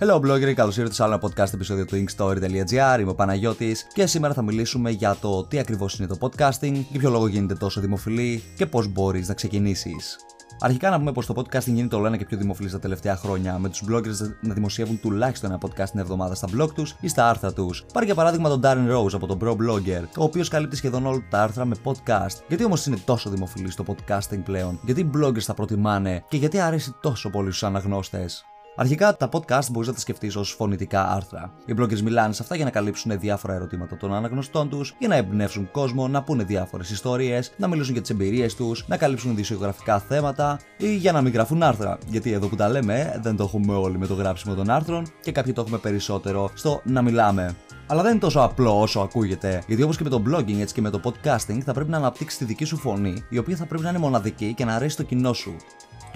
Hello blogger, καλώς ήρθατε σε άλλο ένα podcast επεισόδιο του inkstory.gr. Είμαι ο Παναγιώτης και σήμερα θα μιλήσουμε για το τι ακριβώς είναι το podcasting, για ποιο λόγο γίνεται τόσο δημοφιλή και πώς μπορείς να ξεκινήσεις. Αρχικά να πούμε πως το podcasting γίνεται όλο ένα και πιο δημοφιλή τα τελευταία χρόνια, με τους bloggers να δημοσιεύουν τουλάχιστον ένα podcast την εβδομάδα στα blog τους ή στα άρθρα τους. Πάρει για παράδειγμα τον Darren Rose από τον Pro Blogger, ο οποίος καλύπτει σχεδόν όλα τα άρθρα με podcast. Γιατί όμως είναι τόσο δημοφιλή το podcasting πλέον, γιατί οι bloggers τα προτιμάνε και γιατί αρέσει τόσο πολύ στους αναγνώστες; Αρχικά, τα podcast μπορείς να τα σκεφτείς ως φωνητικά άρθρα. Οι bloggers μιλάνε σε αυτά για να καλύψουν διάφορα ερωτήματα των αναγνωστών τους, για να εμπνεύσουν κόσμο, να πούνε διάφορες ιστορίες, να μιλήσουν για τις εμπειρίες τους, να καλύψουν ειδησιογραφικά θέματα ή για να μην γράφουν άρθρα. Γιατί εδώ που τα λέμε, δεν το έχουμε όλοι με το γράψιμο των άρθρων και κάποιοι το έχουμε περισσότερο στο να μιλάμε. Αλλά δεν είναι τόσο απλό όσο ακούγεται, γιατί όπως και με το blogging έτσι και με το podcasting θα πρέπει να αναπτύξεις τη δική σου φωνή, η οποία θα πρέπει να είναι μοναδική και να αρέσει στο κοινό σου.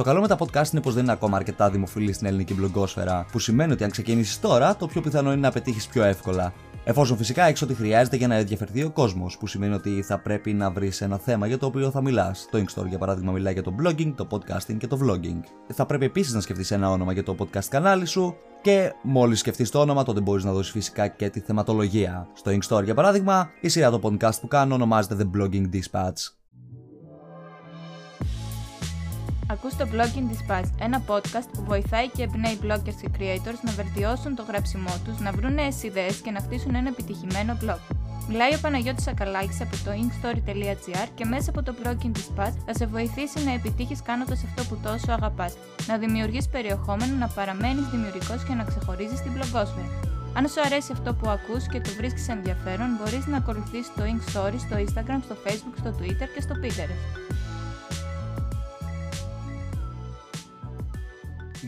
Το καλό με τα podcast είναι πως δεν είναι ακόμα αρκετά δημοφιλή στην ελληνική μπλογκόσφαιρα, που σημαίνει ότι αν ξεκινήσεις τώρα, το πιο πιθανό είναι να πετύχεις πιο εύκολα. Εφόσον φυσικά έχει ό,τι χρειάζεται για να ενδιαφερθεί ο κόσμος, που σημαίνει ότι θα πρέπει να βρεις ένα θέμα για το οποίο θα μιλάς. Το Inkstore για παράδειγμα μιλάει για το blogging, το podcasting και το vlogging. Θα πρέπει επίσης να σκεφτείς ένα όνομα για το podcast κανάλι σου και μόλις σκεφτείς το όνομα, τότε μπορείς να δώσεις φυσικά και τη θεματολογία. Στο Inkstore για παράδειγμα, η σειρά το podcast που κάνω ονομάζεται The Blogging Dispatch. Ακούς το Blogging Dispatch, ένα podcast που βοηθάει και εμπνέει bloggers και creators να βελτιώσουν το γράψιμό τους, να βρουν νέες ιδέες και να χτίσουν ένα επιτυχημένο blog. Μιλάει ο Παναγιώτης Ακαλάκης από το inkstory.gr και μέσα από το Blogging Dispatch θα σε βοηθήσει να επιτύχεις κάνοντας αυτό που τόσο αγαπάς, να δημιουργείς περιεχόμενο, να παραμένεις δημιουργικός και να ξεχωρίζεις την blogosfera. Αν σου αρέσει αυτό που ακούς και το βρίσκεις ενδιαφέρον, μπορείς να ακολουθήσεις το Inkstory στο Instagram, στο Facebook, στο Twitter και στο Pinterest.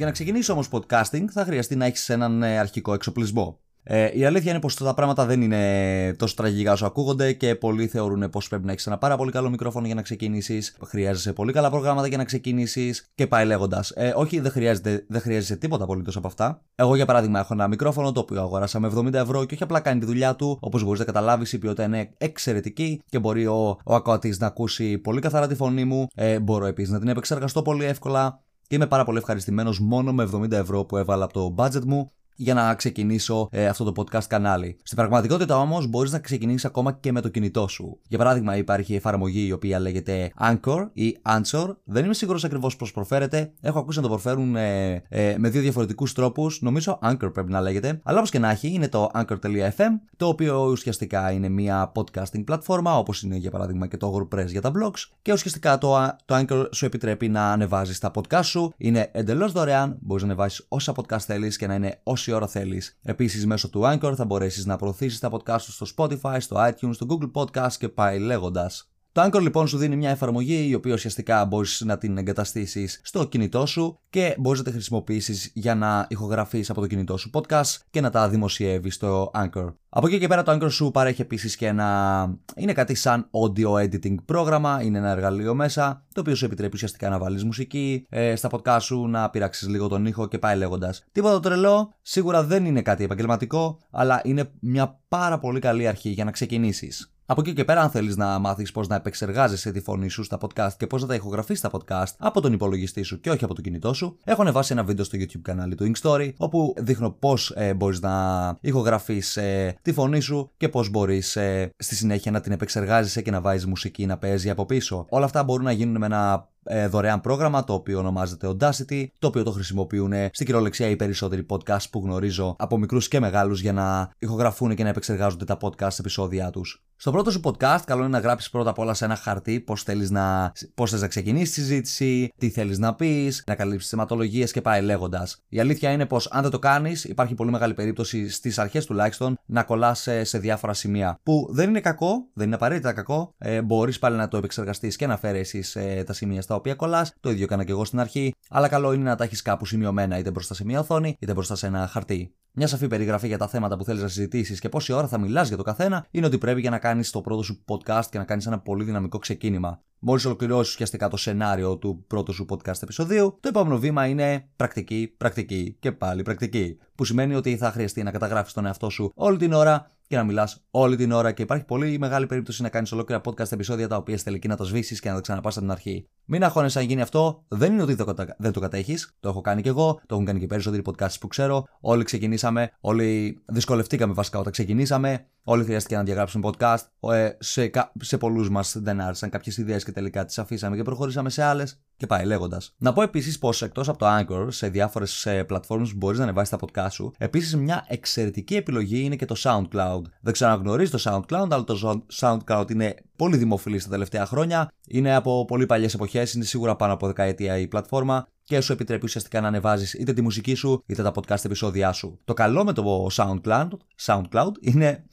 Για να ξεκινήσει όμως podcasting, θα χρειαστεί να έχεις έναν ε, αρχικό εξοπλισμό. Ε, η αλήθεια είναι πως τα πράγματα δεν είναι τόσο τραγικά όσο ακούγονται και πολλοί θεωρούν πως πρέπει να έχεις ένα πάρα πολύ καλό μικρόφωνο για να ξεκινήσεις, χρειάζεσαι πολύ καλά προγράμματα για να ξεκινήσεις και πάει λέγοντας. Ε, όχι, δεν, χρειάζεται, δεν χρειάζεσαι τίποτα απολύτως από αυτά. Εγώ, για παράδειγμα, έχω ένα μικρόφωνο το οποίο αγοράσα με 70 ευρώ και όχι απλά κάνει τη δουλειά του. Όπως μπορείς να καταλάβεις, η ποιότητα είναι εξαιρετική και μπορεί ο, ο ακροατής να ακούσει πολύ καθαρά τη φωνή μου. Ε, μπορώ επίσης να την επεξεργαστώ πολύ εύκολα και είμαι πάρα πολύ ευχαριστημένος μόνο με 70 ευρώ που έβαλα από το budget μου για να ξεκινήσω ε, αυτό το podcast κανάλι. Στην πραγματικότητα όμως μπορείς να ξεκινήσεις ακόμα και με το κινητό σου. Για παράδειγμα, υπάρχει εφαρμογή η οποία λέγεται Anchor ή Answer. Δεν είμαι σίγουρος ακριβώς πώς προφέρεται. Έχω ακούσει να το προφέρουν ε, ε, με δύο διαφορετικούς τρόπους. Νομίζω Anchor πρέπει να λέγεται. Αλλά όπως και να έχει, είναι το Anchor.fm, το οποίο ουσιαστικά είναι μια podcasting πλατφόρμα, όπως είναι για παράδειγμα και το WordPress για τα blogs. Και ουσιαστικά το, το Anchor σου επιτρέπει να ανεβάζεις τα podcast σου. Είναι εντελώς δωρεάν. Μπορείς να ανεβάσεις όσα podcast θέλεις και να είναι όση ώρα θέλεις. Επίσης, μέσω του Anchor θα μπορέσεις να προωθήσεις τα podcast σου στο Spotify, στο iTunes, στο Google Podcast και πάει λέγοντας. Το Anchor λοιπόν σου δίνει μια εφαρμογή η οποία ουσιαστικά μπορείς να την εγκαταστήσεις στο κινητό σου και μπορείς να τη χρησιμοποιήσεις για να ηχογραφείς από το κινητό σου podcast και να τα δημοσιεύεις στο Anchor. Από εκεί και πέρα το Anchor σου παρέχει επίσης και ένα. είναι κάτι σαν audio editing πρόγραμμα, είναι ένα εργαλείο μέσα το οποίο σου επιτρέπει ουσιαστικά να βάλεις μουσική ε, στα podcast σου, να πειράξεις λίγο τον ήχο και πάει λέγοντας. Τίποτα τρελό, σίγουρα δεν είναι κάτι επαγγελματικό, αλλά είναι μια πάρα πολύ καλή αρχή για να ξεκινήσεις. Από εκεί και πέρα, αν θέλεις να μάθεις πώς να επεξεργάζεσαι τη φωνή σου στα podcast και πώς να τα ηχογραφείς στα podcast από τον υπολογιστή σου και όχι από το κινητό σου, έχω ανεβάσει ένα βίντεο στο YouTube κανάλι του Inkstory, όπου δείχνω πώς ε, μπορείς να ηχογραφείς ε, τη φωνή σου και πώς μπορείς ε, στη συνέχεια να την επεξεργάζεσαι και να βάζεις μουσική να παίζει από πίσω. Όλα αυτά μπορούν να γίνουν με ένα ε, δωρεάν πρόγραμμα το οποίο ονομάζεται Audacity, το οποίο το χρησιμοποιούν στην κυριολεξία οι περισσότεροι podcast που γνωρίζω από μικρούς και μεγάλους για να ηχογραφούν και να επεξεργάζονται τα podcast επεισόδια τους. Στο πρώτο σου podcast, καλό είναι να γράψεις πρώτα απ' όλα σε ένα χαρτί πώς θέλεις να, πώς θες να ξεκινήσεις τη συζήτηση, τι θέλεις να πεις, να καλύψεις θεματολογίες και πάει λέγοντας. Η αλήθεια είναι πως αν δεν το κάνεις, υπάρχει πολύ μεγάλη περίπτωση στις αρχές τουλάχιστον να κολλάς σε, σε, διάφορα σημεία. Που δεν είναι κακό, δεν είναι απαραίτητα κακό, ε, μπορείς πάλι να το επεξεργαστείς και να αφαιρέσει ε, τα σημεία στα οποία κολλάς. Το ίδιο έκανα και εγώ στην αρχή, αλλά καλό είναι να τα έχεις κάπου σημειωμένα είτε μπροστά σε μια οθόνη είτε μπροστά σε ένα χαρτί. Μια σαφή περιγραφή για τα θέματα που θέλεις να συζητήσεις και πόση ώρα θα μιλάς για το καθένα είναι ότι πρέπει για να κάνεις το πρώτο σου podcast και να κάνεις ένα πολύ δυναμικό ξεκίνημα. Μόλις ολοκληρώσεις ουσιαστικά το σενάριο του πρώτου σου podcast επεισοδίου, το επόμενο βήμα είναι πρακτική, πρακτική και πάλι πρακτική. Που σημαίνει ότι θα χρειαστεί να καταγράφεις τον εαυτό σου όλη την ώρα και να μιλάς όλη την ώρα. Και υπάρχει πολύ μεγάλη περίπτωση να κάνεις ολόκληρα podcast επεισόδια τα οποία τελική να το σβήσεις και να τα ξαναπάς από την αρχή. Μην αγχώνεσαι αν γίνει αυτό. Δεν είναι ότι δεν το κατέχεις. Το έχω κάνει και εγώ. Το έχουν κάνει και περισσότεροι podcasts που ξέρω. Όλοι ξεκινήσαμε. Όλοι δυσκολευτήκαμε βασικά όταν ξεκινήσαμε. Όλοι χρειάστηκε να διαγράψουμε podcast. Ε, σε, σε πολλούς μας δεν άρεσαν κάποιες ιδέες και τελικά τις αφήσαμε και προχωρήσαμε σε άλλες. Και πάει λέγοντας. Να πω επίσης πως εκτός από το Anchor, σε διάφορες πλατφόρμες που μπορείς να ανεβάσεις τα podcast σου, επίσης μια εξαιρετική επιλογή είναι και το SoundCloud. Δεν ξέρω αν γνωρίζεις το SoundCloud, αλλά το SoundCloud είναι πολύ δημοφιλής τα τελευταία χρόνια. Είναι από πολύ παλιές εποχές, είναι σίγουρα πάνω από δεκαετία η πλατφόρμα και σου επιτρέπει ουσιαστικά να ανεβάζεις είτε τη μουσική σου είτε τα podcast επεισόδια σου. Το καλό με το SoundCloud, SoundCloud είναι.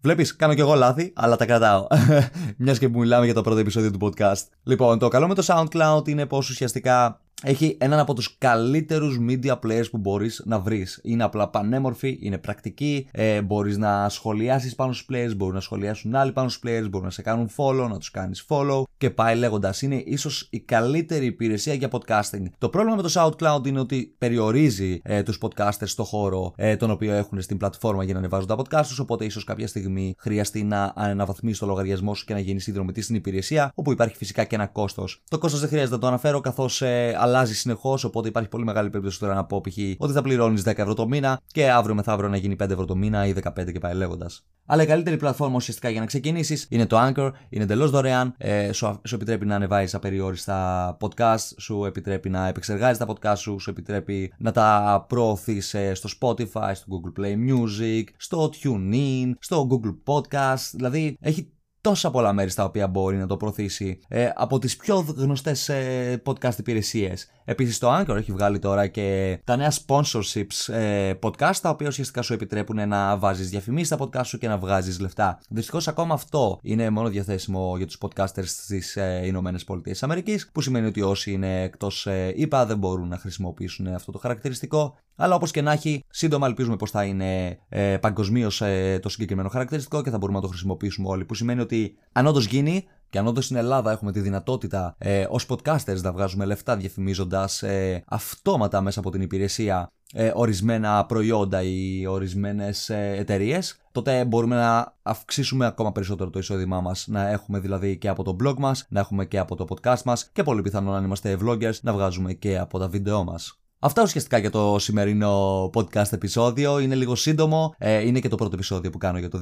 Βλέπεις, κάνω και εγώ λάθη, αλλά τα κρατάω. Μιας και που μιλάμε για το πρώτο επεισόδιο του podcast. Λοιπόν, το καλό με το SoundCloud είναι πως ουσιαστικά έχει έναν από τους καλύτερους media players που μπορείς να βρεις. Είναι απλά πανέμορφη, είναι πρακτική, ε, μπορείς να σχολιάσεις πάνω στους players, μπορούν να σχολιάσουν άλλοι πάνω στους players, μπορούν να σε κάνουν follow, να τους κάνεις follow και πάει λέγοντας. Είναι ίσως η καλύτερη υπηρεσία για podcasting. Το πρόβλημα με το SoundCloud είναι ότι περιορίζει ε, τους podcasters στο χώρο ε, τον οποίο έχουν στην πλατφόρμα για να ανεβάζουν τα podcast τους, οπότε ίσως κάποια στιγμή χρειαστεί να αναβαθμίσει το λογαριασμό σου και να γίνεις συνδρομητής στην υπηρεσία, όπου υπάρχει φυσικά και ένα κόστος. Το κόστος δεν χρειάζεται να το αναφέρω καθώς ε, αλλάζει συνεχώς, οπότε υπάρχει πολύ μεγάλη περίπτωση τώρα να πω π.χ. ότι θα πληρώνεις 10 ευρώ το μήνα και αύριο μεθαύριο να γίνει 5 ευρώ το μήνα ή 15 και πάει λέγοντας. Αλλά η καλύτερη πλατφόρμα ουσιαστικά για να ξεκινήσεις είναι το Anchor, είναι εντελώς δωρεάν, ε, σου, σου επιτρέπει να ανεβάζει απεριόριστα podcast, σου επιτρέπει να επεξεργάζεις τα podcast σου, σου επιτρέπει να τα προωθείς ε, στο Spotify, στο Google Play Music, στο TuneIn, στο Google Podcast, δηλαδή έχει τόσα πολλά μέρη στα οποία μπορεί να το προωθήσει ε, από τις πιο γνωστές ε, podcast υπηρεσίες. Επίσης το Anchor έχει βγάλει τώρα και τα νέα sponsorships ε, podcast τα οποία ουσιαστικά σου επιτρέπουν να βάζεις διαφημίσεις στα podcast σου και να βγάζεις λεφτά. Δυστυχώς ακόμα αυτό είναι μόνο διαθέσιμο για τους podcasters στις ε, Ηνωμένες Πολιτείες Αμερικής που σημαίνει ότι όσοι είναι εκτός ε, ΙΠΑ δεν μπορούν να χρησιμοποιήσουν αυτό το χαρακτηριστικό αλλά όπως και να έχει, σύντομα ελπίζουμε πως θα είναι ε, παγκοσμίως ε, το συγκεκριμένο χαρακτηριστικό και θα μπορούμε να το χρησιμοποιήσουμε όλοι. Που σημαίνει ότι αν όντως γίνει, και αν όντως στην Ελλάδα έχουμε τη δυνατότητα ε, ως podcasters να βγάζουμε λεφτά διαφημίζοντας ε, αυτόματα μέσα από την υπηρεσία ε, ορισμένα προϊόντα ή ορισμένες ε, εταιρείες, τότε μπορούμε να αυξήσουμε ακόμα περισσότερο το εισόδημά μας. Να έχουμε δηλαδή και από το blog μας, να έχουμε και από το podcast μας και πολύ πιθανό αν είμαστε vloggers να βγάζουμε και από τα βίντεό μας. Αυτά ουσιαστικά για το σημερινό podcast επεισόδιο. Είναι λίγο σύντομο. Ε, είναι και το πρώτο επεισόδιο που κάνω για το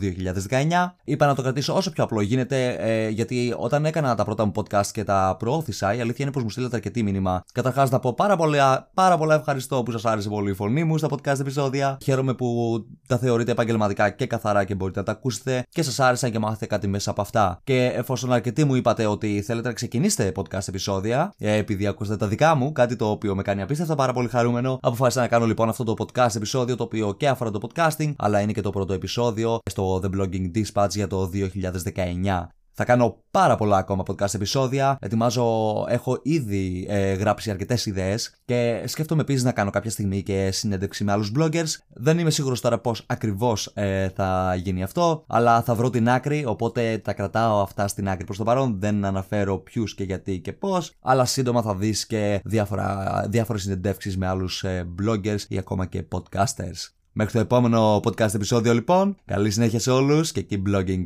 2019. Είπα να το κρατήσω όσο πιο απλό γίνεται, ε, γιατί όταν έκανα τα πρώτα μου podcast και τα προώθησα, η αλήθεια είναι πως μου στείλατε αρκετή μήνυμα. Καταρχάς, να πω πάρα πολλά, πάρα πολλά ευχαριστώ που σας άρεσε πολύ η φωνή μου στα podcast επεισόδια. Χαίρομαι που τα θεωρείτε επαγγελματικά και καθαρά και μπορείτε να τα ακούσετε και σας άρεσαν και μάθετε κάτι μέσα από αυτά. Και εφόσον αρκετοί μου είπατε ότι θέλετε να ξεκινήσετε podcast επεισόδια, ε, επειδή ακούσατε τα δικά μου, κάτι το οποίο με κάνει απίστευτα πάρα πολύ χαρούμενο. Αποφάσισα να κάνω λοιπόν αυτό το podcast επεισόδιο το οποίο και αφορά το podcasting, αλλά είναι και το πρώτο επεισόδιο στο The Blogging Dispatch για το 2019. Θα κάνω πάρα πολλά ακόμα podcast επεισόδια. Ετοιμάζω, έχω ήδη ε, γράψει αρκετές ιδέες και σκέφτομαι επίσης να κάνω κάποια στιγμή και συνέντευξη με άλλους bloggers. Δεν είμαι σίγουρος τώρα πώς ακριβώς ε, θα γίνει αυτό, αλλά θα βρω την άκρη. Οπότε τα κρατάω αυτά στην άκρη προς το παρόν. Δεν αναφέρω ποιους και γιατί και πώς. Αλλά σύντομα θα δεις και διάφορες συνεντεύξεις με άλλους ε, bloggers ή ακόμα και podcasters. Μέχρι το επόμενο podcast επεισόδιο λοιπόν. Καλή συνέχεια σε όλους και keep blogging.